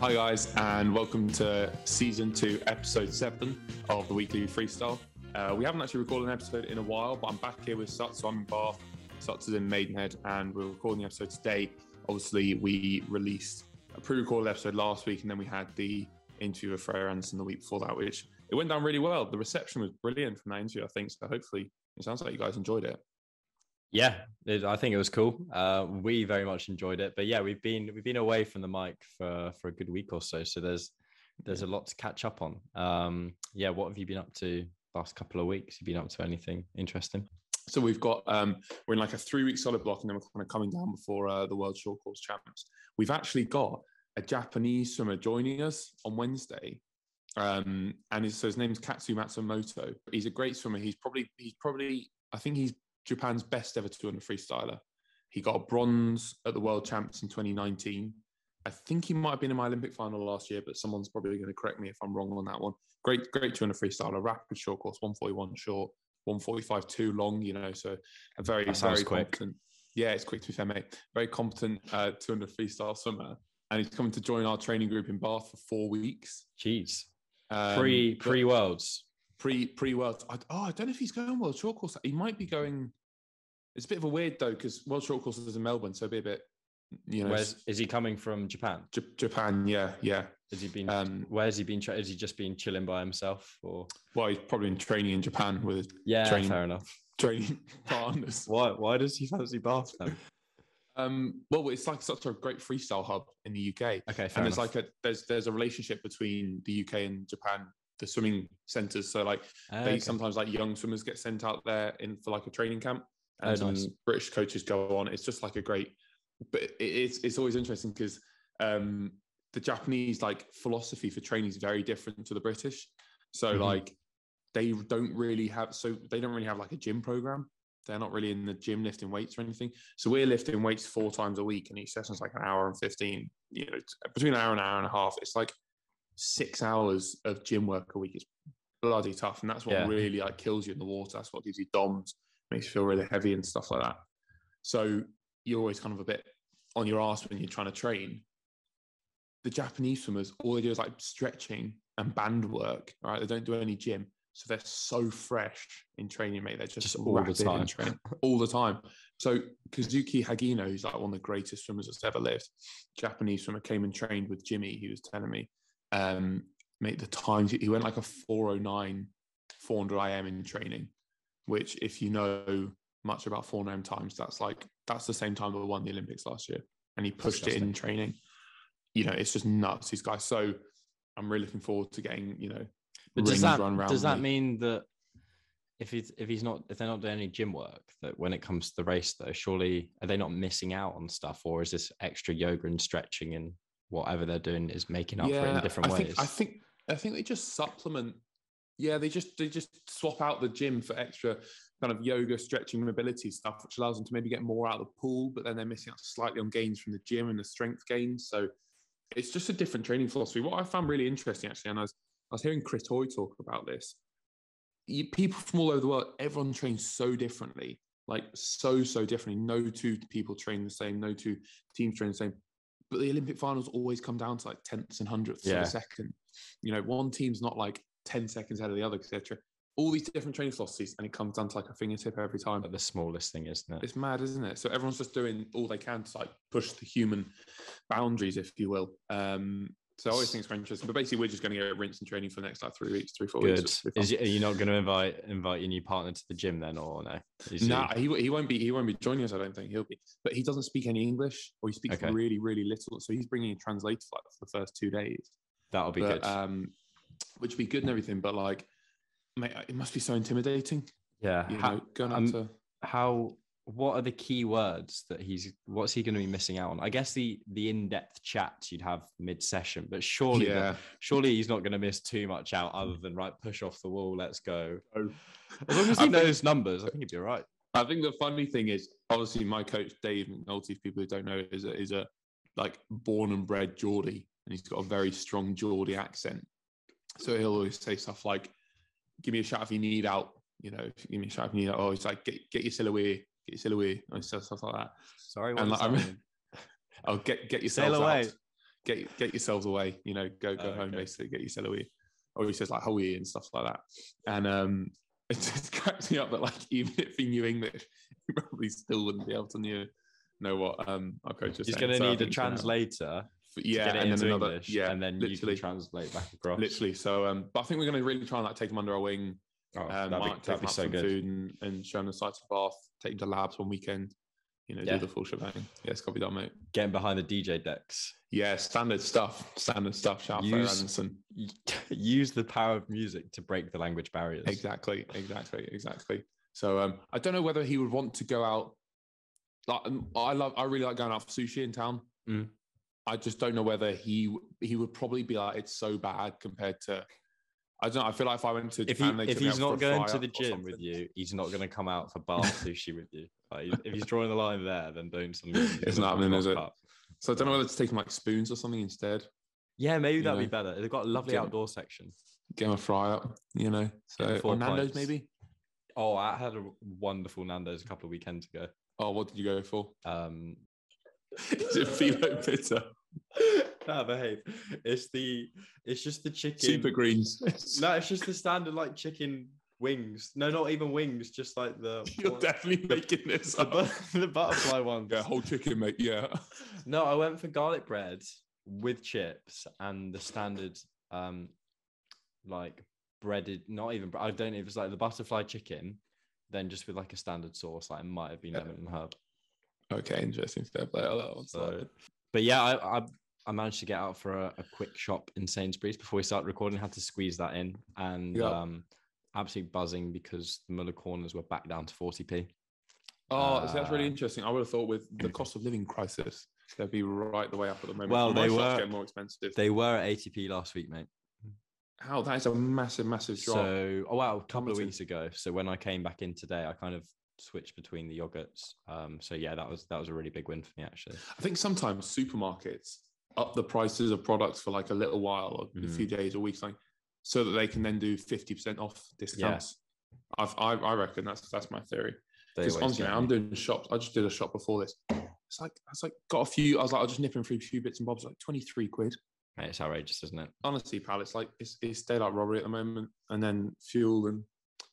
Hi, guys, and welcome to season two, episode seven of the weekly freestyle. Uh, we haven't actually recorded an episode in a while, but I'm back here with Sutz. So I'm in Bath, Sutz is in Maidenhead, and we're recording the episode today. Obviously, we released a pre recorded episode last week, and then we had the interview with Freya Anderson the week before that, which it went down really well. The reception was brilliant from that interview, I think. So hopefully, it sounds like you guys enjoyed it. Yeah, it, I think it was cool. Uh, we very much enjoyed it, but yeah, we've been we've been away from the mic for for a good week or so, so there's there's a lot to catch up on. Um, yeah, what have you been up to last couple of weeks? You been up to anything interesting? So we've got um, we're in like a three week solid block, and then we're kind of coming down before uh, the World Short Course Champs. We've actually got a Japanese swimmer joining us on Wednesday, um, and his, so his name's Katsu Matsumoto. He's a great swimmer. He's probably he's probably I think he's Japan's best ever 200 freestyler. He got a bronze at the World Champs in 2019. I think he might have been in my Olympic final last year, but someone's probably going to correct me if I'm wrong on that one. Great, great 200 freestyler, rapid short course, 141 short, 145 too long, you know, so a very, very quick. competent. Yeah, it's quick to be fair, mate. Very competent uh, 200 freestyle swimmer. And he's coming to join our training group in Bath for four weeks. Jeez, Um, pre pre worlds. pre pre world. I, oh, I don't know if he's going world short course. He might be going. It's a bit of a weird though because world short course is in Melbourne, so it'd be a bit. You know, Where's is he coming from? Japan? J- Japan. Yeah, yeah. Has he been? Um, where's he been? Tra- has he just been chilling by himself? Or Well, he's probably been training in Japan with yeah, Training. fair enough. training partners. Why why does he fancy Bath then? Um, well, it's like such a great freestyle hub in the UK, Okay, and there's enough. like a there's there's a relationship between the UK and Japan, the swimming centres. So like Ah, they okay. sometimes like young swimmers get sent out there in for like a training camp and some nice. british coaches go on it's just like a great but it, it's it's always interesting because um the japanese like philosophy for training is very different to the british so Mhm. like they don't really have so they don't really have like a gym program they're not really in the gym lifting weights or anything so we're lifting weights four times a week and each session's like an hour and 15 you know between an hour and an hour and a half it's like six hours of gym work a week It's bloody tough, and that's what Yeah. really like kills you in the water. That's what gives you DOMs, makes you feel really heavy and stuff like that. So you're always kind of a bit on your ass when you're trying to train. The Japanese swimmers, all they do is like stretching and band work. Right, they don't do any gym, so they're so fresh in training, mate. They're just, Just all the time. training all the time. So Kosuke Hagino, who's like one of the greatest swimmers that's ever lived, Japanese swimmer, came and trained with Jimmy. He was telling me, um, mate, the times he went like a 409, 400 IM in training, which if you know much about 409 times, that's like that's the same time that won the Olympics last year, and he pushed it in training. You know, it's just nuts. These guys. So I'm really looking forward to getting you know. But does that does that me. mean that if he's if he's not if they're not doing any gym work that when it comes to the race though surely are they not missing out on stuff or is this extra yoga and stretching and whatever they're doing is making up for it in different I ways? Think, I think I think they just supplement. Yeah, they just they just swap out the gym for extra kind of yoga, stretching, mobility stuff, which allows them to maybe get more out of the pool, but then they're missing out slightly on gains from the gym and the strength gains. So it's just a different training philosophy. What I found really interesting actually, and I was I was hearing Chris Hoy talk about this. You, people from all over the world, everyone trains so differently, like so so differently. No two people train the same. No two teams train the same but the Olympic finals always come down to like tenths and hundredths of a second. You know, one team's not like 10 seconds ahead of the other, etc. All these different training philosophies, and it comes down to like a fingertip every time. But the smallest thing, isn't it? It's mad, isn't it? So everyone's just doing all they can to like push the human boundaries, if you will. Um, so I always think it's very interesting. But basically, we're just going to get rinsed and training for the next like three weeks, three, four Good. weeks. Is are you not going to invite invite your new partner to the gym then, or no? Nah, he, he won't be. He won't be joining us. I don't think he'll be. But he doesn't speak any English, or he speaks Okay. really, really little. So he's bringing a translator for, like, for the first two days. that'll be but, good. um, which would be good and everything. But like, mate, it must be so intimidating. yeah. You How, know, going um, to how what are the key words that he's what's he going to be missing out on? I guess the the in-depth chats you'd have mid-session, but surely the- yeah. surely he's not going to miss too much out other than right push off the wall, let's go. Oh. As long as he think- knows numbers, I think he'd be all right. I think the funny thing is, obviously, my coach Dave McNulty, if people who don't know, is a, is a like born and bred Geordie, and he's got a very strong Geordie accent. So he'll always say stuff like, "Give me a shout if you need out." You know, if you give me a shout if you need out. Oh, he's like, "Get get your silhouette, get your silhouette," and stuff stuff like that. Sorry, And what like, does I mean-? Oh, get get Sail yourself away. out. get get yourselves away. You know, go go Oh, home okay. basically, get yourself away. Or he says like "hoey" and stuff like that. And um, it just cracks me up that like even if he knew English, he probably still wouldn't be able to know know what um our coach was He's going to So need a translator Yeah, to get it and then another English, yeah, and then you literally can translate back across. literally. So um, but I think we're going to really try and like take him under our wing. Oh, Um, that'd be, that'd be so some good. food and, and show him the sights of Bath. Take him to labs one weekend. You know, Yeah. do the full shebang. Yeah, it's got to be done, mate. Getting behind the DJ decks. Yeah, standard stuff. Standard stuff. Shout Use- Anderson. Use the power of music to break the language barriers. Exactly, exactly, exactly. So um, I don't know whether he would want to go out. Like I love, I really like going out for sushi in town. Mm. I just don't know whether he he would probably be like it's so bad compared to. I don't know. I feel like if I went to If he if he's not going to the gym with you, he's not going to come out for bar sushi with you. Like, if he's drawing the line there, then don't. It's not happening, is it? up. So I don't know whether to take like spoons or something instead. Yeah, maybe You that'd be know, better. They've got a lovely get- outdoor section. Get him a fry up, you know. So or Nando's maybe. Oh, I had a wonderful Nando's a couple of weekends ago. Oh, what did you go for? Um, Is it philo pizza? nah, behave. It's the it's just the chicken. Super greens. No, it's just the standard like chicken wings. No, not even wings. Just like the You're what- definitely making this the, up. the butterfly ones. Yeah, whole chicken, mate. Yeah. No, I went for garlic bread with chips and the standard, um, like breaded. Not even. I don't know if it's like the butterfly chicken, then just with like a standard sauce. Like it might have been Yeah. lemon and herb. Okay, interesting step. Like, oh, So, but yeah, I, I I managed to get out for a, a quick shop in Sainsbury's before we started recording. Had to squeeze that in, and Yeah. um, absolutely buzzing because the Muller corners were back down to forty p. Oh, so that's really Uh, interesting. I would have thought with the cost of living crisis, they'd be right the way up at the moment. Well, they were- getting more expensive. They were at eighty p last week, mate. How that is a massive, massive drop. So, oh wow, a couple of weeks ago. So when I came back in today, I kind of switched between the yogurts. Um, so yeah, that was that was a really big win for me actually. I think sometimes supermarkets up the prices of products for like a little while or a Mm. few days or weeks, like so that they can then do fifty percent off discounts. I've, I I reckon that's that's my theory. Because honestly, man, I'm doing shops. I just did a shop before this. It's like I was like got a few. I was like, I'll just nip in through a few bits and bobs, like twenty three quid. Mate, it's outrageous, isn't it? Honestly, pal, it's like it's it's daylight robbery at the moment, and then fuel and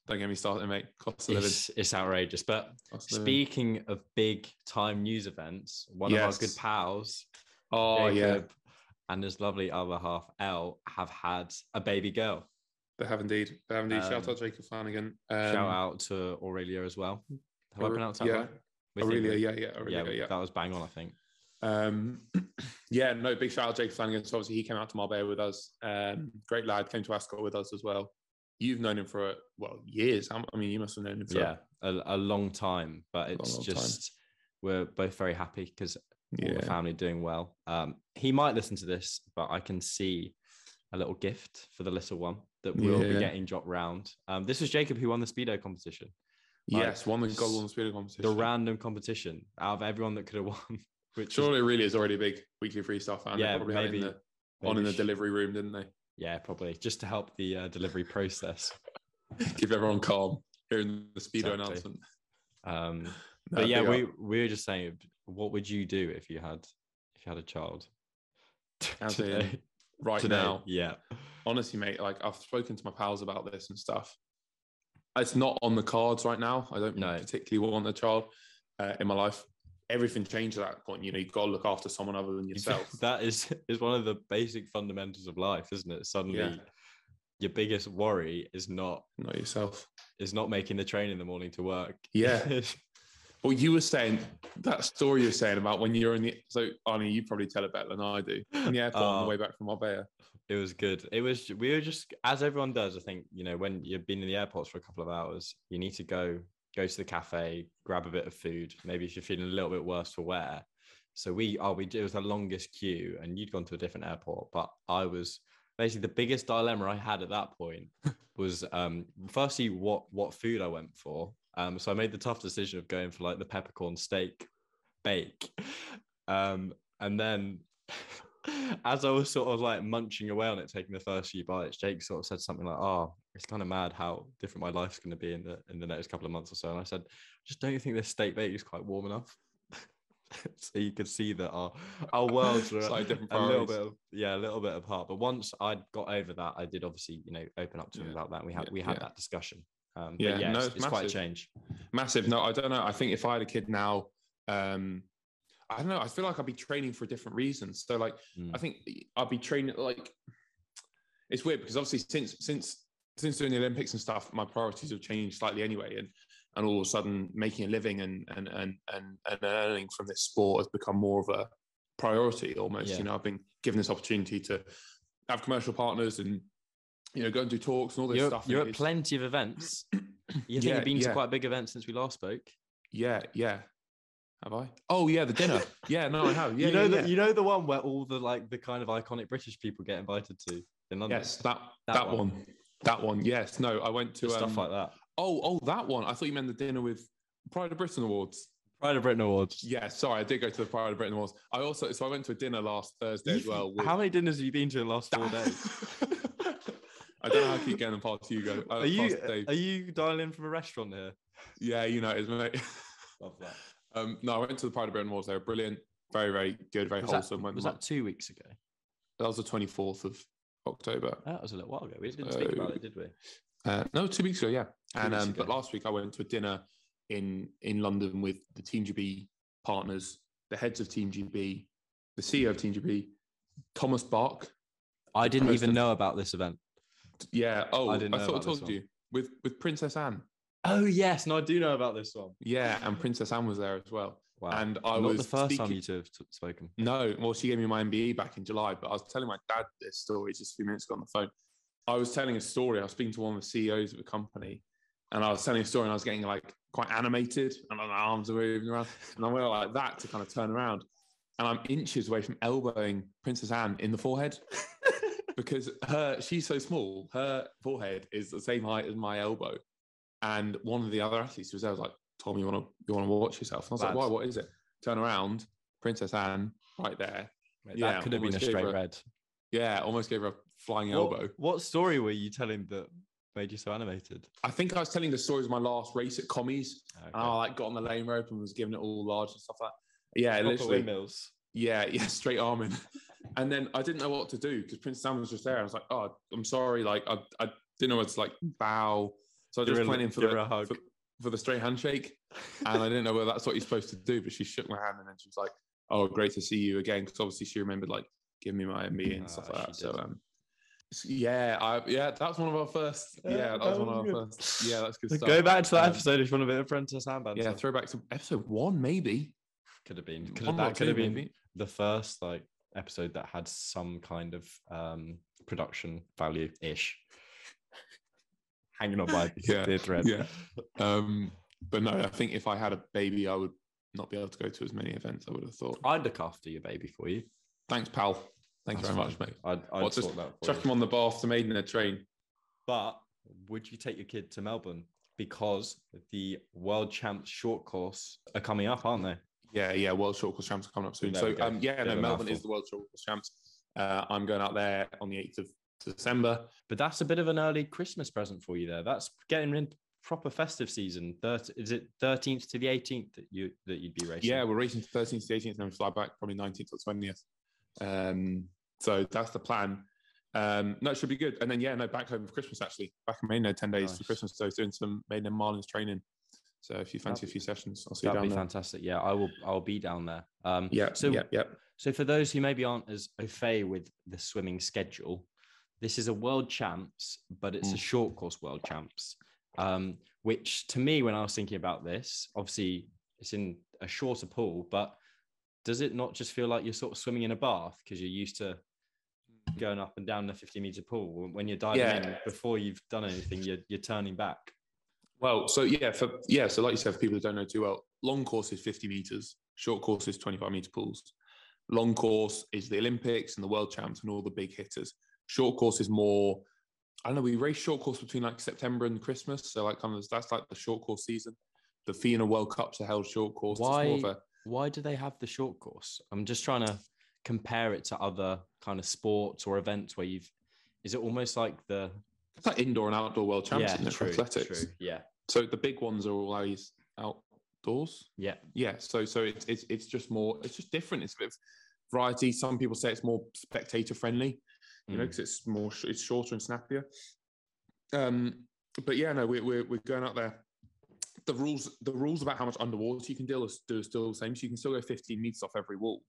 don't get me started, mate. Cost of living. It's, it's outrageous. But of speaking of big time news events, one of our good pals, Oh yeah, and his lovely other half, Elle, have had a baby girl. they have indeed. They have indeed. Shout Um, out Jacob Flanagan. Um, Shout out to Aurelia as well. Have I pronounced that yeah, right? We Aurelia, yeah, yeah, Aurelia, yeah, yeah. that was bang on, I think. Um, yeah, no, big shout out Jake Flanagan. So obviously he came out to Marbella with us. Um, great lad, came to Ascot with us as well. You've known him for well years. I mean, you must have known him for yeah, a, a long time, but it's long time. just we're both very happy because all yeah. the family doing well. Um, he might listen to this, but I can see a little gift for the little one that will be getting dropped round. Um, this was Jacob who won the speedo competition, like, yes, won the gold on the speed competition. the random competition out of everyone that could have won. Which Surely, it really is already a big weekly freestyle fan. Yeah, they probably had maybe- in the, on in the delivery room, didn't they? Yeah, probably just to help the uh, delivery process. Keep everyone calm hearing the speedo Exactly. announcement. Um, No, but yeah, we we were just saying, what would you do if you had if you had a child? Today- right today, now. yeah, honestly, mate, like I've spoken to my pals about this and stuff. It's not on the cards right now. I don't No. particularly want a child uh, in my life. Everything changed at that point. You know, you've got to look after someone other than yourself. that is is one of the basic fundamentals of life, isn't it? Suddenly, your biggest worry is not not yourself. is not making the train in the morning to work. Yeah. Well, you were saying that story you were saying about when you're in the so Arnie, you probably tell it better than I do. In the airport on Oh. the um, way back from Marbella. It was good. It was. We were just as everyone does. I think you know when you've been in the airports for a couple of hours, you need to go go to the cafe, grab a bit of food. Maybe if you're feeling a little bit worse for wear. So we oh we it was the longest queue, and you'd gone to a different airport, but I was basically the biggest dilemma I had at that point was um firstly what what food I went for. Um, so I made the tough decision of going for like the peppercorn steak bake. Um, and then as I was sort of like munching away on it, taking the first few bites, Jake sort of said something like, "Oh, it's kind of mad how different my life's going to be in the in the next couple of months or so." And I said, "Just don't you think this state bake is quite warm enough?" so you could see that our our worlds were Slightly different a little bit, of, yeah, a little bit apart. But once I got over that, I did obviously, you know, open up to him about that. And we had Yeah, we had yeah. that discussion. Um, Yeah, yeah, no, it's, it's quite a massive. change. Massive. No, I don't know. I think if I had a kid now, um, I don't know. I feel like I'd be training for a different reasons. So, like, Mm. I think I'd be training. Like, it's weird because obviously since since since doing the Olympics and stuff, my priorities have changed slightly anyway, and and all of a sudden making a living and and and and, and earning from this sport has become more of a priority almost. Yeah. You know, I've been given this opportunity to have commercial partners and you know go and do talks and all this You're, stuff. you're at it's- plenty of events. You think Yeah, you've been to quite a big event since we last spoke? Yeah, yeah. Have I? Oh yeah, the dinner. yeah, no, I have. Yeah, you know yeah, the yeah. you know the one where all the like the kind of iconic British people get invited to in London. Yes, that That that, one. one. That one. Yes. No, I went to um, stuff like that. Oh, oh, that one. I thought you meant the dinner with Pride of Britain Awards. Pride of Britain Awards. Yeah, sorry, I did go to the Pride of Britain Awards. I also so I went to a dinner last Thursday as well. with- How many dinners have you been to in the last four days? I don't know how I keep getting past you go. Uh, Are you Dave. are you dialing in from a restaurant here? Yeah, you know, it's mate. Love that. um, no, I went to the Pride of Britain Awards. They were brilliant, very, very good, very Was, wholesome. Went was that two weeks ago? that was the twenty fourth of October. That was a little while ago. We didn't speak about it, did we? Uh, no, two weeks ago, yeah. and um, but last week I went to a dinner in in London with the Team GB partners, the heads of Team GB, the CEO of Team GB, Thomas Bark. I didn't even of- know about this event. Yeah. Oh, I I, didn't know thought I told you with with Princess Anne. Oh yes, no, I do know about this one. Yeah, and Princess Anne was there as well. Wow. And I Not was the first time you two have spoken. No, well, she gave me my MBE back in July, but I was telling my dad this story just a few minutes ago on the phone. I was telling a story. I was speaking to one of the CEOs of a company, and I was telling a story, and I was getting like quite animated, and my arms were moving around, and I went like that to kind of turn around, and I'm inches away from elbowing Princess Anne in the forehead because her she's so small. Her forehead is the same height as my elbow, and one of the other athletes was there was like, "Tom, you want to you want to watch yourself?" And I was like, "Why? What is it?" Turn around, Princess Anne right there. Mate, Yeah, that could have been a straight her a- red. Yeah, almost gave her a flying What, elbow. what story were you telling that made you so animated? I think I was telling the stories of my last race at commies, and I like got on the lane rope and was giving it all large and stuff like that. Yeah, Proper literally. windmills. Yeah, yeah, straight arming. and then I didn't know what to do because Princess Anne was just there. I was like, oh, I'm sorry. Like, I, I didn't know what to like bow. So I Give just her a- went in for the, her a hug. For, for the straight handshake. And I didn't know whether that's what you're supposed to do, but she shook my hand and then she was like, oh, great to see you again. Because obviously she remembered like giving me my MBE and stuff Ah, like she that. So, did. um, yeah, I, yeah, that's one of our first. Yeah, Yeah, that was that one of our good. first. Yeah, that's good stuff. Go back to that Um, episode if you want a bit of Princess Anne banter. Yeah, throwback to episode one, maybe. could have been. Could have, that could have been maybe. the first like episode that had some kind of um production value ish. Hanging on by Yeah, the thread. yeah. Um, but no, I think if I had a baby, I would not be able to go to as many events. I would have thought. I'd look after your baby for you. Thanks, pal. Thanks That's very much, mate. I'd, I'd What, just that Chuck you. him on the bath to Maidenhead train. But would you take your kid to Melbourne because the World Champs short course are coming up, aren't they? Yeah, yeah. World Short Course Champs are coming up soon. There So, we go. um, yeah, no, Melbourne mouthful. is the World Short Course Champs. Uh, I'm going out there on the 8th of December. But that's a bit of an early Christmas present for you there. That's getting in proper festive season. 30, is it 13th to the 18th that you that you'd be racing? Yeah, we're racing to 13th to 18th and then we fly back probably 19th or 20th. Um, so that's the plan. Um, no, it should be good. And then, yeah, no, back home for Christmas actually. Back in Maine, 10 days Nice. for Christmas. So doing some Maidenhead Marlins training. So if you fancy That'd a few sessions, I'll see you That'd down be there. fantastic. Yeah, I will. I'll be down there. Um, Yeah, So, yeah, yeah. so for those who maybe aren't as au fait with the swimming schedule, this is a world champs, but it's a Mm. short course world champs. Um, which to me, when I was thinking about this, obviously it's in a shorter pool, but does it not just feel like you're sort of swimming in a bath because you're used to going up and down the 50 meter pool when you're diving in Yeah. before you've done anything you're, you're turning back Well, so yeah, for yeah, so like you said, for people who don't know too well, long course is 50 meters, short course is 25 meter pools. Long course is the Olympics and the world champs and all the big hitters. Short course is more, I don't know, we race short course between like September and Christmas. So like kind of that's like the short course season. The FINA World Cups are held short course. Why- of a- why do they have the short course i'm just trying to compare it to other kind of sports or events where you've is it almost like the it's like indoor and outdoor world champs yeah isn't it, for true, athletics. true, yeah So the big ones are always outdoors. Yeah. Yeah, so so it's it's it's just more it's just different. It's a bit of variety. Some people say it's more spectator friendly, you know, Mm. because it's more sh- it's shorter and snappier. Um, but yeah, no, we're we're we're going out there. The rules the rules about how much underwater you can deal are still, still the same. So you can still go 15 meters off every wall,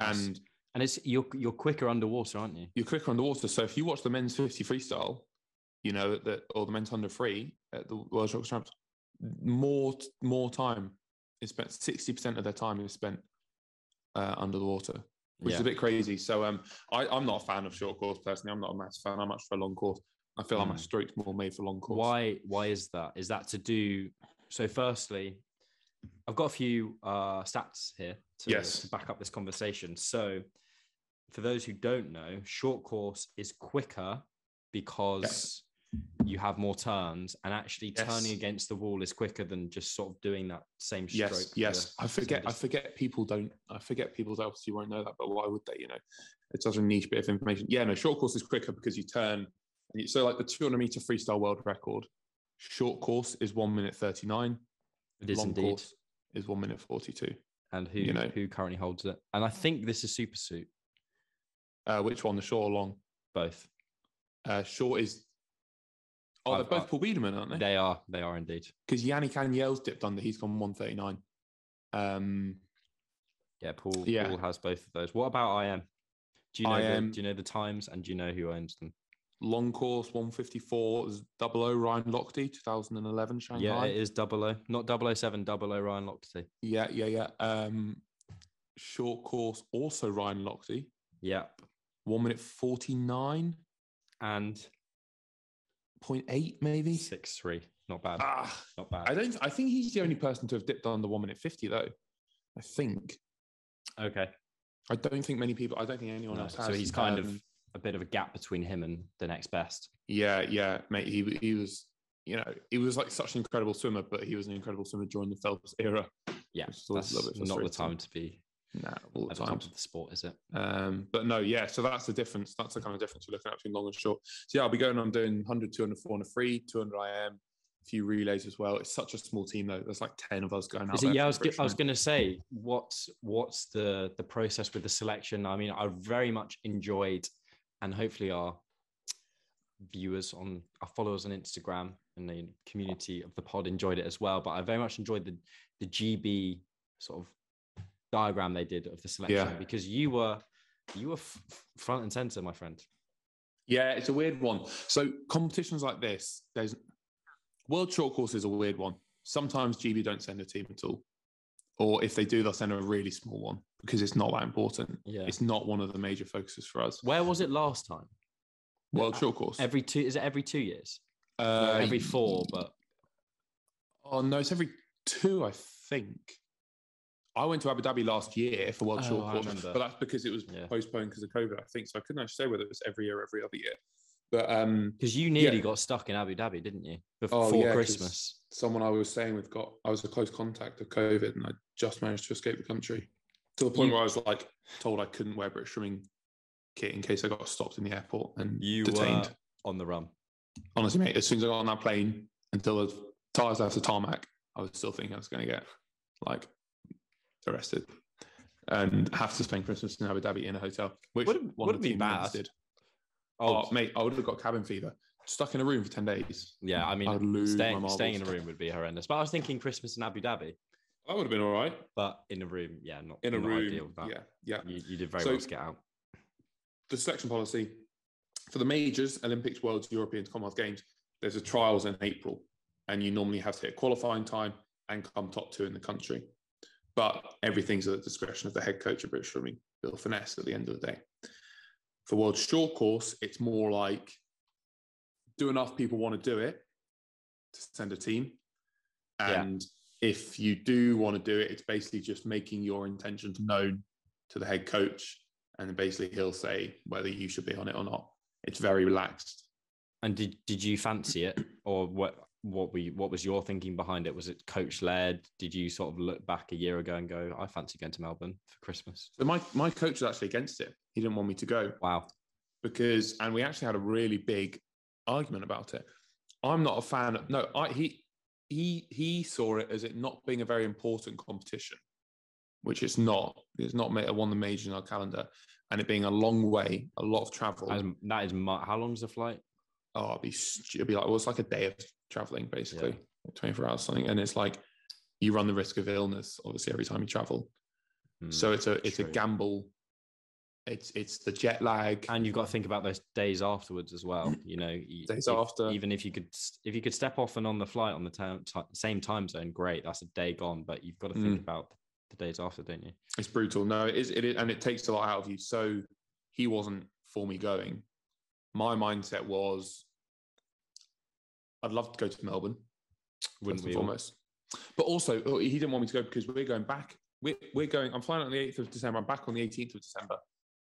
and And it's you're you're quicker underwater, aren't you? you're quicker underwater. So if you watch the men's 50 freestyle, you know that or the men's under free at the World Short Champs, more more time is spent. 60 percent of their time is spent uh, under the water, which is a bit crazy. So um, I, I'm not a fan of short course personally. I'm not a massive fan. I'm much for a long course. I feel like my Mm. stroke's more made for long course. Why why is that? Is that to do so firstly, I've got a few uh stats here to, Yes. to back up this conversation. So for those who don't know, short course is quicker because you have more turns and actually turning against the wall is quicker than just sort of doing that same stroke. Yes, yes. I forget. I forget people don't. I forget people obviously won't know that, but why would they? You know, it's such a niche bit of information. Yeah, no. Short course is quicker because you turn. And you, so, like the 200 meter freestyle world record, short course is one minute 39. It is long indeed. course is one minute 42. And who you know. who currently holds it? And I think this is super suit, Uh, which one, the short or long? both. Uh, short is. Oh, I've- they're both I- Paul Biedermann, aren't they? They are, they are indeed. Because Yannick Agnel's dipped under. He's gone 139. Um, Yeah, Paul. Yeah. Paul has both of those. What about IM? Do you know? the, IM. do you know the times and do you know who owns them? long course 154 is double O Ryan Lochte 2011 Shanghai. Yeah, it is double O, not 007, double O Ryan Lochte. Yeah, yeah, yeah. Um, short course, also Ryan Lochte, Yep. one minute forty nine And point eight, maybe. six three. Not bad. Ah, Not bad. I don't. I think he's the only person to have dipped under one minute fifty, though. I think. okay. I don't think many people. I don't think anyone No, else has. so he's kind of Um, a bit of a gap between him and the next best. Yeah, yeah, mate. He he was. You know, he was like such an incredible swimmer, but he was an incredible swimmer during the Phelps era. Yeah, Which is always that's not the time to be Nah, all the at the top time. of the sport, is it? Um, but no, yeah, so that's the difference. That's the kind of difference we're looking at between long and short. So yeah, I'll be going on doing 100, 200, 400 free, 200 IM, a few relays as well. It's such a small team though. There's like 10 of us going out Is it? Yeah, I was, I was going to say, what's what's the the process with the selection? I mean, I very much enjoyed, and hopefully our viewers on our followers on Instagram and the community of the pod enjoyed it as well. But I very much enjoyed the the GB sort of diagram they did of the selection Yeah. because you were you were f- front and center, my friend. Yeah, it's a weird one. So competitions like this, there's World Short Course is a weird one. Sometimes GB don't send a team at all. Or if they do, they'll send a really small one because it's not that important. Yeah. It's not one of the major focuses for us. Where was it last time? World Short Course. Every two? Is it every two years? uh, every four, but Oh no, it's every two, I think. I went to Abu Dhabi last year for World Oh, Short Course, but that's because it was Yeah. postponed because of COVID, I think. So I couldn't actually say whether it was every year or every other year. But um, because you nearly Yeah. got stuck in Abu Dhabi, didn't you? Oh, Before Christmas. someone I was staying with got, I was a close contact of COVID and I just managed to escape the country to the point You- where I was like told I couldn't wear British swimming kit in case I got stopped in the airport and You detained. were on the run. Honestly, mate, as soon as I got on that plane until the tires left the tarmac, I was still thinking I was going to get like arrested and have to spend Christmas in Abu Dhabi in a hotel, which Wouldn't- one wouldn't be bad. did. Oh, Oh, mate, I would have got cabin fever, stuck in a room for ten days. yeah. I mean, staying staying in a room would be horrendous. But I was thinking Christmas in Abu Dhabi, That would have been all right but in a room, yeah, not in a not room. Ideal. Yeah, yeah. You, you did very So- well to get out. the selection policy for the majors, Olympics, Worlds, Europeans, Commonwealth Games, there's a trials in April, and you normally have to hit qualifying time and come top two in the country. But everything's at the discretion of the head coach of British Swimming, Bill Furniss, at the end of the day. For World Short Course, it's more like do enough people want to do it to send a team. Yeah. And if you do want to do it, it's basically just making your intentions known to the head coach and basically he'll say whether you should be on it or not. It's very relaxed. And did did you fancy it, or what? What we what was your thinking behind it? Was it coach led? Did you sort of look back a year ago and go, I fancy going to Melbourne for Christmas? So my my coach was actually against it. He didn't want me to go Wow. because, and we actually had a really big argument about it. I'm not a fan. Of, no, I he he he saw it as it not being a very important competition, which it's not. It's not ma- one of the majors in our calendar, and it being a long way, a lot of travel. That is, that is how long's the flight? oh, it'd be, it'd be like, well, it's like a day of traveling basically, like 24 hours something. And it's like, you run the risk of illness, obviously, every time you travel. Hmm, So it's a, it's a gamble. It's, it's the jet lag. and you've got to think about those days afterwards as well. You know, Days if- after. even if you could, if you could step off and on the flight on the time, ti same time zone, great. That's a day gone. But you've got to think Mm. about the days after, don't you? It's brutal. No, it is, it is, and it takes a lot out of you. So he wasn't for me going. My mindset was, I'd love to go to Melbourne. Wouldn't we foremost. But also, oh, he didn't want me to go because we're going back. We're, we're going. I'm flying out on the 8th of December. I'm back on the 18th of December.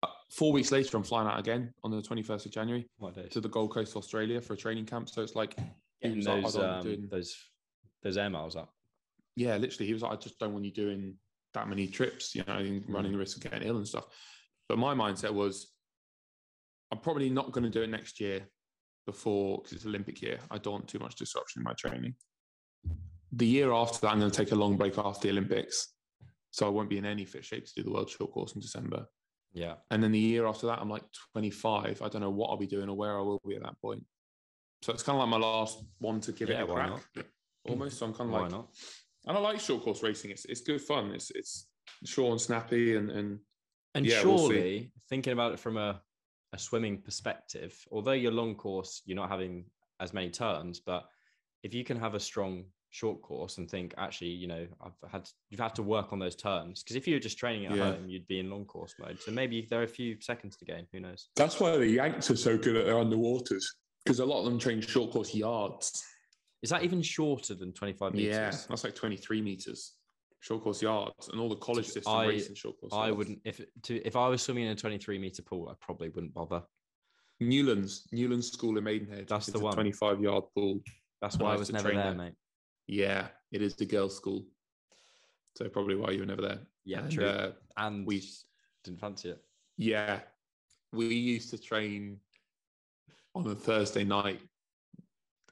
Uh, four weeks later, I'm flying out again on the 21st of January to the Gold Coast, Australia, for a training camp. So it's like, Getting like, those, don't um, doing- those, those air miles up. yeah, literally, he was like, I just don't want you doing that many trips, you know, and running the risk of getting ill and stuff. But my mindset was, I'm probably not going to do it next year before because it's Olympic year. I don't want too much disruption in my training. The year after that, I'm going to take a long break after the Olympics. So I won't be in any fit shape to do the World Short Course in December. Yeah. And then the year after that, I'm like 25. I don't know what I'll be doing or where I will be at that point. So it's kind of like my last one to give Yeah, it a crack, almost. So I'm kind of Why like, not? and I like short course racing. It's it's good fun. It's it's short and snappy, and and And Yeah, we'll surely, thinking about it from a, a swimming perspective, although your long course, you're not having as many turns, but if you can have a strong short course and think, actually, you know, I've had you've had to work on those turns because if you were just training at Yeah. home, you'd be in long course mode. So maybe there are a few seconds to gain. Who knows? that's why the Yanks are so good at their underwaters because a lot of them train short course yards. Is that even shorter than 25 meters? Yeah, that's like 23 meters short course yards, and all the college system I- race in short course. I yards. wouldn't if to if I was swimming in a 23 meter pool, I probably wouldn't bother. Newlands Newlands School in Maidenhead. That's the one. 25 yard pool. That's And I why I was never there, there. mate. Yeah, it is the girls' school. So probably why you were never there. Yeah, And, true. uh, and we- we didn't fancy it. Yeah, we used to train on a Thursday night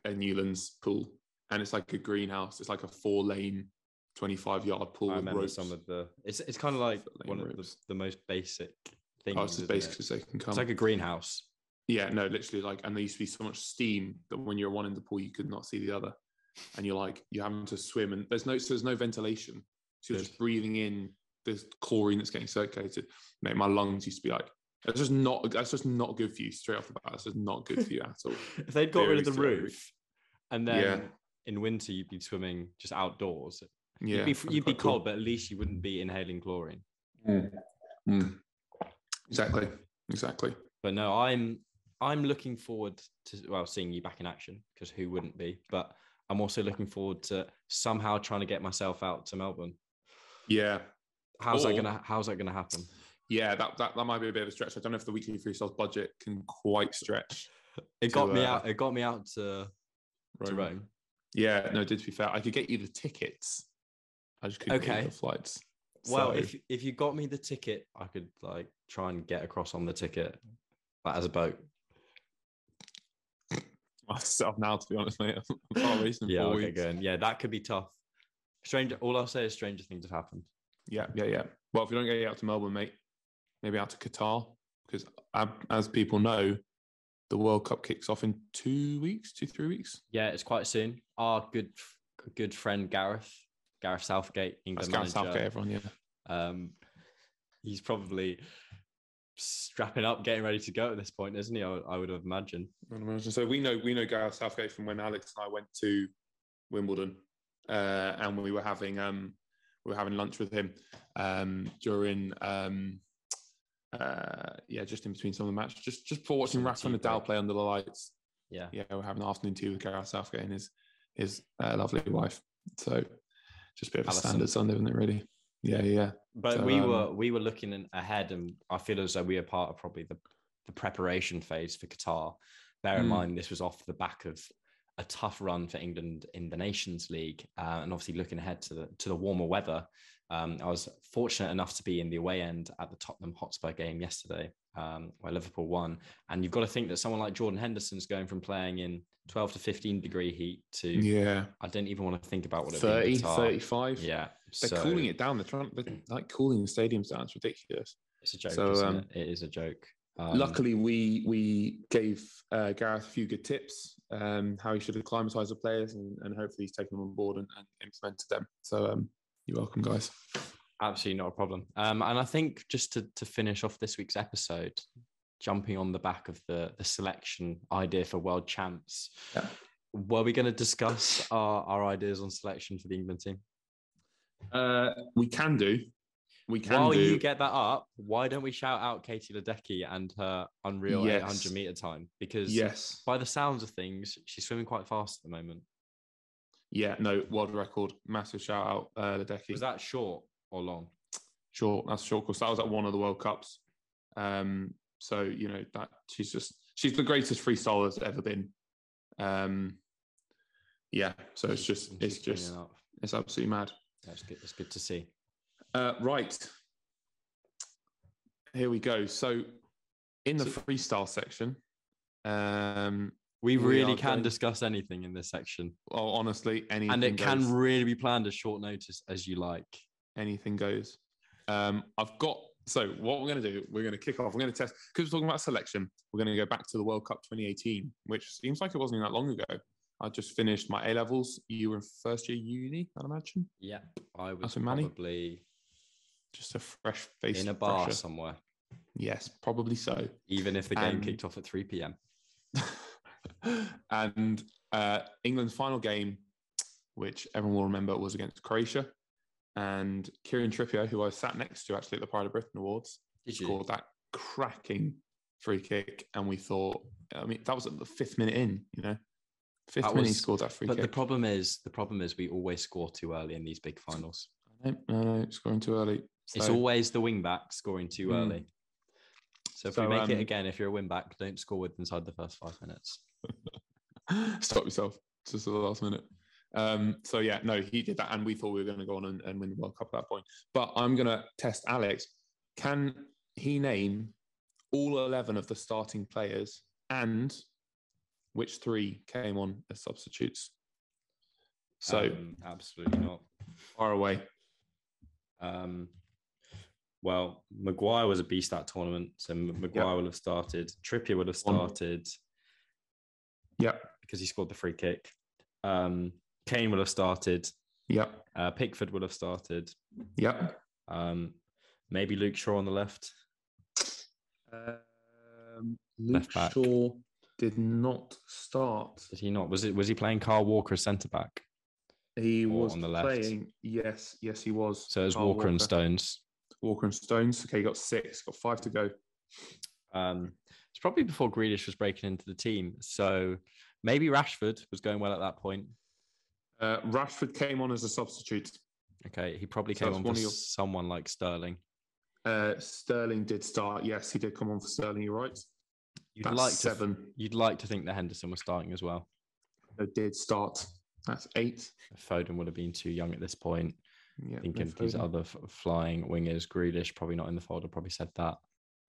at Newlands pool, and it's like a greenhouse. It's like a four lane, 25 yard pool I with remember ropes. some of the. It's it's kind of like one lane of the, the most basic things. oh, it's as basic it? as they can come. It's like a greenhouse. yeah, no, literally like, and there used to be so much steam that when you're one in the pool, you could not see the other, and you're like, you're having to swim, and there's no, so there's no ventilation, so you're Good. just breathing in this chlorine that's getting circulated. Mate, my lungs used to be like, that's just not, that's just not good for you straight off the bat. That's just not good for you at all. If they'd got rid of the roof, and then Yeah. in winter you'd be swimming just outdoors, Yeah, you'd be you'd be quite cool. cold, but at least you wouldn't be inhaling chlorine. Mm. Exactly. Exactly. But no, I'm I'm looking forward to well seeing you back in action because who wouldn't be? But I'm also looking forward to somehow trying to get myself out to Melbourne. Yeah. How's that gonna How's that gonna happen? Yeah. That, that that might be a bit of a stretch. I don't know if the weekly freestyles budget can quite stretch. It to, got me uh, out. It got me out to to Rome. Rome. Yeah. No, did to be fair. I could get you the tickets. I just couldn't Okay. you the flights. Well, So- if if you got me the ticket, I could like try and get across on the ticket, like as a boat. myself now, to be honest, mate. I'm not racing Yeah, four okay, weeks. good. Yeah, that could be tough. Stranger. All I'll say is stranger things have happened. Yeah, yeah, yeah. Well, if you don't get you out to Melbourne, mate, maybe out to Qatar, because as people know, the World Cup kicks off in two weeks, two three weeks. Yeah, it's quite soon. Our good good friend Gareth, Gareth Southgate, That's England Gareth manager. Southgate, everyone. Yeah, Um, he's probably strapping up, getting ready to go at this point, isn't he? I, I would have imagined. I'd imagine. So we know we know Gareth Southgate from when Alex and I went to Wimbledon, uh, and we were having um, we were having lunch with him um, during um, uh, yeah, just in between some of the matches, just just before watching Rafa Nadal play under the lights. Yeah. Yeah, we're having an afternoon tea with Gareth Southgate and his his uh, lovely wife. So just a bit of a Alison. standard Sunday, isn't it? Really? Yeah, yeah. But So, we um, were we were looking ahead, and I feel as though we are part of probably the, the preparation phase for Qatar. Bear in Mm. mind, this was off the back of a tough run for England in the Nations League, uh, and obviously looking ahead to the to the warmer weather. Um, I was fortunate enough to be in the away end at the Tottenham Hotspur game yesterday, um, where Liverpool won. And you've got to think that someone like Jordan Henderson's going from playing in 12 to 15 degree heat to Yeah. I don't even want to think about what it 30, 35. Yeah. They're so cooling it down. They're trying they're like cooling the stadiums down. It's ridiculous. It's a joke. So, isn't um, it? it is a joke. Um, Luckily, we we gave uh, Gareth a few good tips um, how he should acclimatise the players, and, and hopefully he's taken them on board and, and implemented them. So um, you're welcome, guys. Absolutely not a problem. Um, and I think just to, to finish off this week's episode, jumping on the back of the, the selection idea for world champs, Yeah. were we going to discuss our, our ideas on selection for the England team? Uh, we can do. We can While do. you get that up, why don't we shout out Katie Ledecky and her unreal Yes. 800 meter time? Because yes. by the sounds of things, she's swimming quite fast at the moment. Yeah. No. World record. Massive shout out, uh, Ledecky. Was that short or long? Short. That's short course. That was at one of the World Cups. Um, so you know that she's just she's the greatest freestyler that's ever been. Um, yeah. So it's just it's just it's absolutely mad. That's good. That's good to see. Uh, right. Here we go. So in the So- freestyle section, um, We We really are can going- discuss anything in this section. well, honestly, anything and it can really be planned as short notice as you like. anything goes. Um, I've got so what we're going to do. We're going to kick off. We're going to test because we're talking about selection. We're going to go back to the World Cup 2018, which seems like it wasn't that long ago. I just finished my A levels. You were in first year uni, I'd imagine. Yeah, I was probably Just a fresh face in a bar fresher. somewhere, Yes, probably so. even if the game And- kicked off at 3 p.m. and uh, England's final game, which everyone will remember, was against Croatia. And Kieran Trippier, who I sat next to actually at the Pride of Britain Awards, scored that cracking free kick. And we thought, I mean, that was at the fifth minute in, you know, fifth That minute he was- scored that free kick. But the problem is, the problem is, we always score too early in these big finals. no, no, no, scoring too early. It's always the wing back scoring too Mm. early. So if So, we make it um, again, if you're a wing back, don't score with inside the first five minutes. Stop yourself just at the last minute. Um, so yeah, no, he did that, and we thought we were going to go on and, and win the World Cup at that point. But I'm going to test Alex. Can he name all 11 of the starting players and which three came on as substitutes? So Um, absolutely not. far away. Um, well, Maguire was a beast that tournament, so Maguire will have started. Trippier would have started Yep, because he scored the free kick. Um, Kane will have started. yep, Uh, Pickford will have started. yep. Um, maybe Luke Shaw on the left. Um, Left Luke back. Shaw did not start. Did he not? Was it? Was he playing Kyle Walker as centre back? He Or was on the left. playing. Yes, yes, he was. So it was Kyle Walker, and Stones. Walker and Stones. Okay, got six. Got five to go. Um, it's probably before Grealish was breaking into the team. So maybe Rashford was going well at that point. Uh, Rashford came on as a substitute. Okay, he probably So came on for your- someone like Sterling. Uh, Sterling did start. Yes, he did come on for Sterling. You're right. You'd That's like to, seven. you'd like to think that Henderson was starting as well. No, did start. That's eight. Foden would have been too young at this point. Yeah, Thinking of these other f- flying wingers, Grealish probably not in the folder. Probably said that.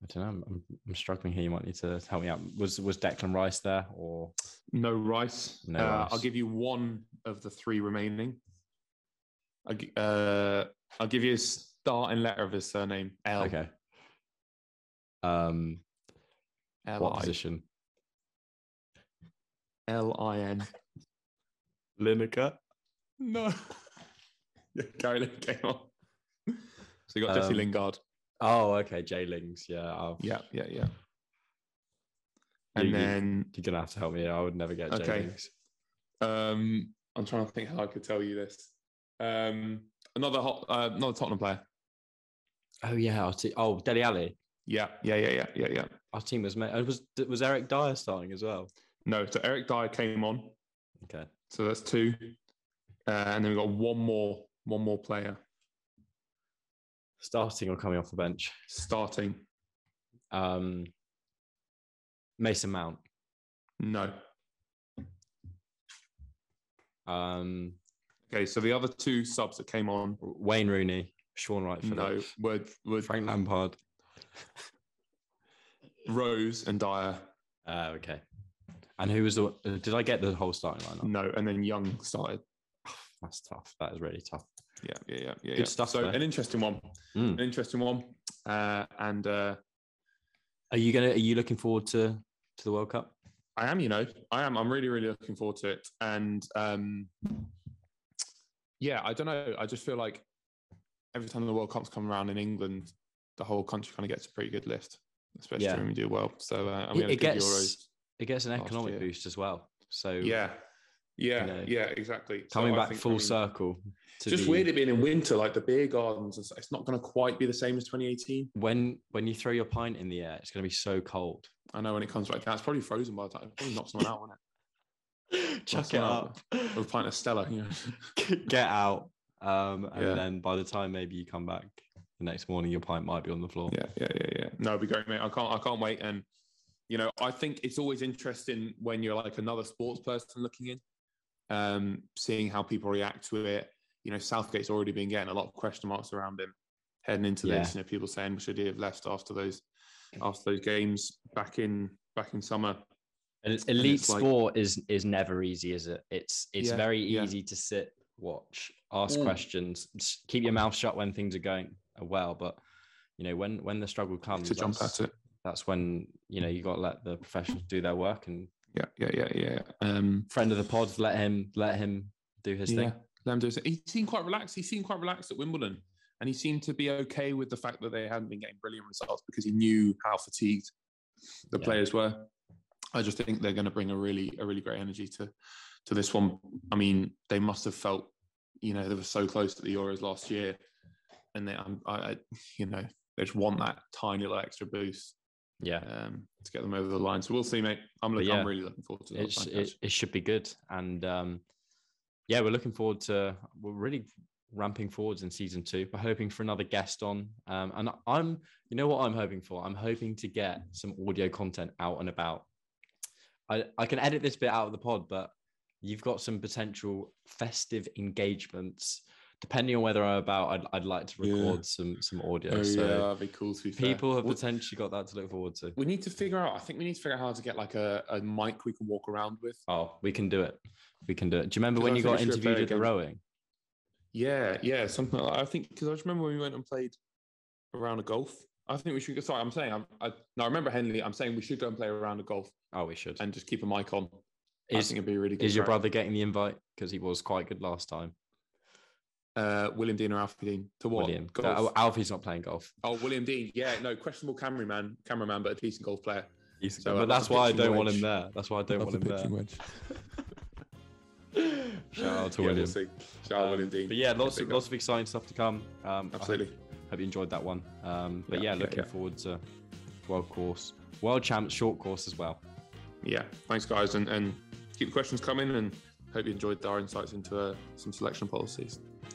I don't know. I'm, I'm, I'm struggling here. You might need to help me out. Was was Declan Rice there or No Rice. No uh, Rice. I'll give you one of the three remaining. I'll, uh, I'll give you a starting letter of his surname. L. okay? Um, L what position? L I N. Lineker. No. yeah, Gary Lineker came on. So you got Jesse Um, Lingard. Oh, okay. J Lings. Yeah. I'll, Yeah, yeah, yeah. And You- then You're gonna have to help me. I would never get J Okay. Lings. um, I'm trying to think how I could tell you this. Um, another hot, uh, another Tottenham player. Oh yeah. Our te- oh, Dele Alli. Yeah, yeah, yeah, yeah, yeah, yeah. Our team was ma- uh, was was Eric Dier starting as well. No, so Eric Dier came on, Okay. so that's two, uh, and then we got one more, one more player Starting or coming off the bench. starting. Um, Mason Mount. No. Um, Okay, so the other two subs that came on, Wayne Rooney. Sean Wright. no, were were Frank Lampard. Rose and Dier. Uh, okay. And who was the? Did I get the whole starting lineup? No, and then Young started. That's tough. That is really tough. Yeah, yeah, yeah, yeah. Good yeah. stuff, So though. an interesting one, Mm. an interesting one, uh, and uh, Are you gonna? Are you looking forward to to the World Cup? I am, you know, I am. I'm really, really looking forward to it. And um, yeah, I don't know. I just feel like every time the World Cup's come around in England, the whole country kind of gets a pretty good lift, especially Yeah. when we do well. So uh, It- it gets Euros. it gets an economic year. boost as well. So Yeah, yeah, know, yeah, exactly. Coming I back think, I full mean, circle. To Just the- weird it being in winter, like the beer gardens. It's not going to quite be the same as 2018. When when you throw your pint in the air, it's going to be so cold. I know when it comes back down, it's probably frozen by the time. It probably knocks someone out, won't Chuck it someone up. it? With a pint of Stella, you know. Get out. Um, and Yeah. then by the time maybe you come back the next morning, your pint might be on the floor. Yeah, yeah, yeah, yeah. No, it'd be great, mate. I can't, I can't wait. And you know, I think it's always interesting when you're like another sports person looking in, um, seeing how people react to it. You know, Southgate's already been getting a lot of question marks around him heading into Yeah. this. You know, people saying should he have left after those after those games back in back in summer. And it's, And elite it's like- sport is is never easy, is it? It's it's Yeah, very yeah. easy to sit, watch, ask Mm. questions, keep your mouth shut when things are going well. But you know, when when the struggle comes, to jump that's, at it. that's when you know you got to let the professionals do their work. And Yeah, yeah, yeah, yeah. Um, friend of the pod, let him let him do his yeah, thing. let him do his- He seemed quite relaxed. He seemed quite relaxed at Wimbledon, and he seemed to be okay with the fact that they hadn't been getting brilliant results because he knew how fatigued the Yeah. players were. I just think they're going to bring a really, a really great energy to to this one. I mean, they must have felt, you know, they were so close to the Euros last year, and they, I'm- I, I, you know, they just want that tiny little extra boost Yeah, um, to get them over the line. So we'll see, mate. I'm, But look, yeah, I'm really looking forward to that. it, it should be good. And um, yeah, we're looking forward to. We're really ramping forwards in season two. We're hoping for another guest on. Um, and I'm, you know, what I'm hoping for. I'm hoping to get some audio content out and about. I I can edit this bit out of the pod, but you've got some potential festive engagements. Depending on whether I'm about, I'd, I'd like to Yeah. record some some audio. Oh, so yeah, that'd be cool to be fair. people have Well, potentially got that to look forward to. We need to figure out. I think we need to figure out how to get like a, a mic we can walk around with. Oh, we can do it. We can do it. Do you remember when I you got we should play interviewed at the rowing? Yeah, yeah, something like. I think because I just remember when we went and played around a round of golf. I think we should go. Sorry, I'm saying. I'm, I no, I remember Henley. I'm saying we should go and play around a round of golf Oh, we should. and just keep a mic on. I Is, think it'd be really good. is your brother getting the invite? Because he was quite good last time. Uh, William Dean or Alfie Dean to what? William. Golf. Uh, Alfie's not playing golf. oh, William Dean. Yeah, no, questionable cameraman, cameraman, but a decent golf player. He's, So, but love that's why I don't want him there. That's why I don't Love want the him there. wedge. Shout out to Yeah, William. we'll. Shout out Um, William Dean. But yeah, lots of lots of exciting stuff to come. Um, I hope- Absolutely. Hope, you enjoyed that one. Um, but Yeah, yeah, yeah, looking yeah. forward to world course, world champs short course as well. yeah, thanks guys, and, and keep the questions coming, and hope you enjoyed our insights into uh, some selection policies.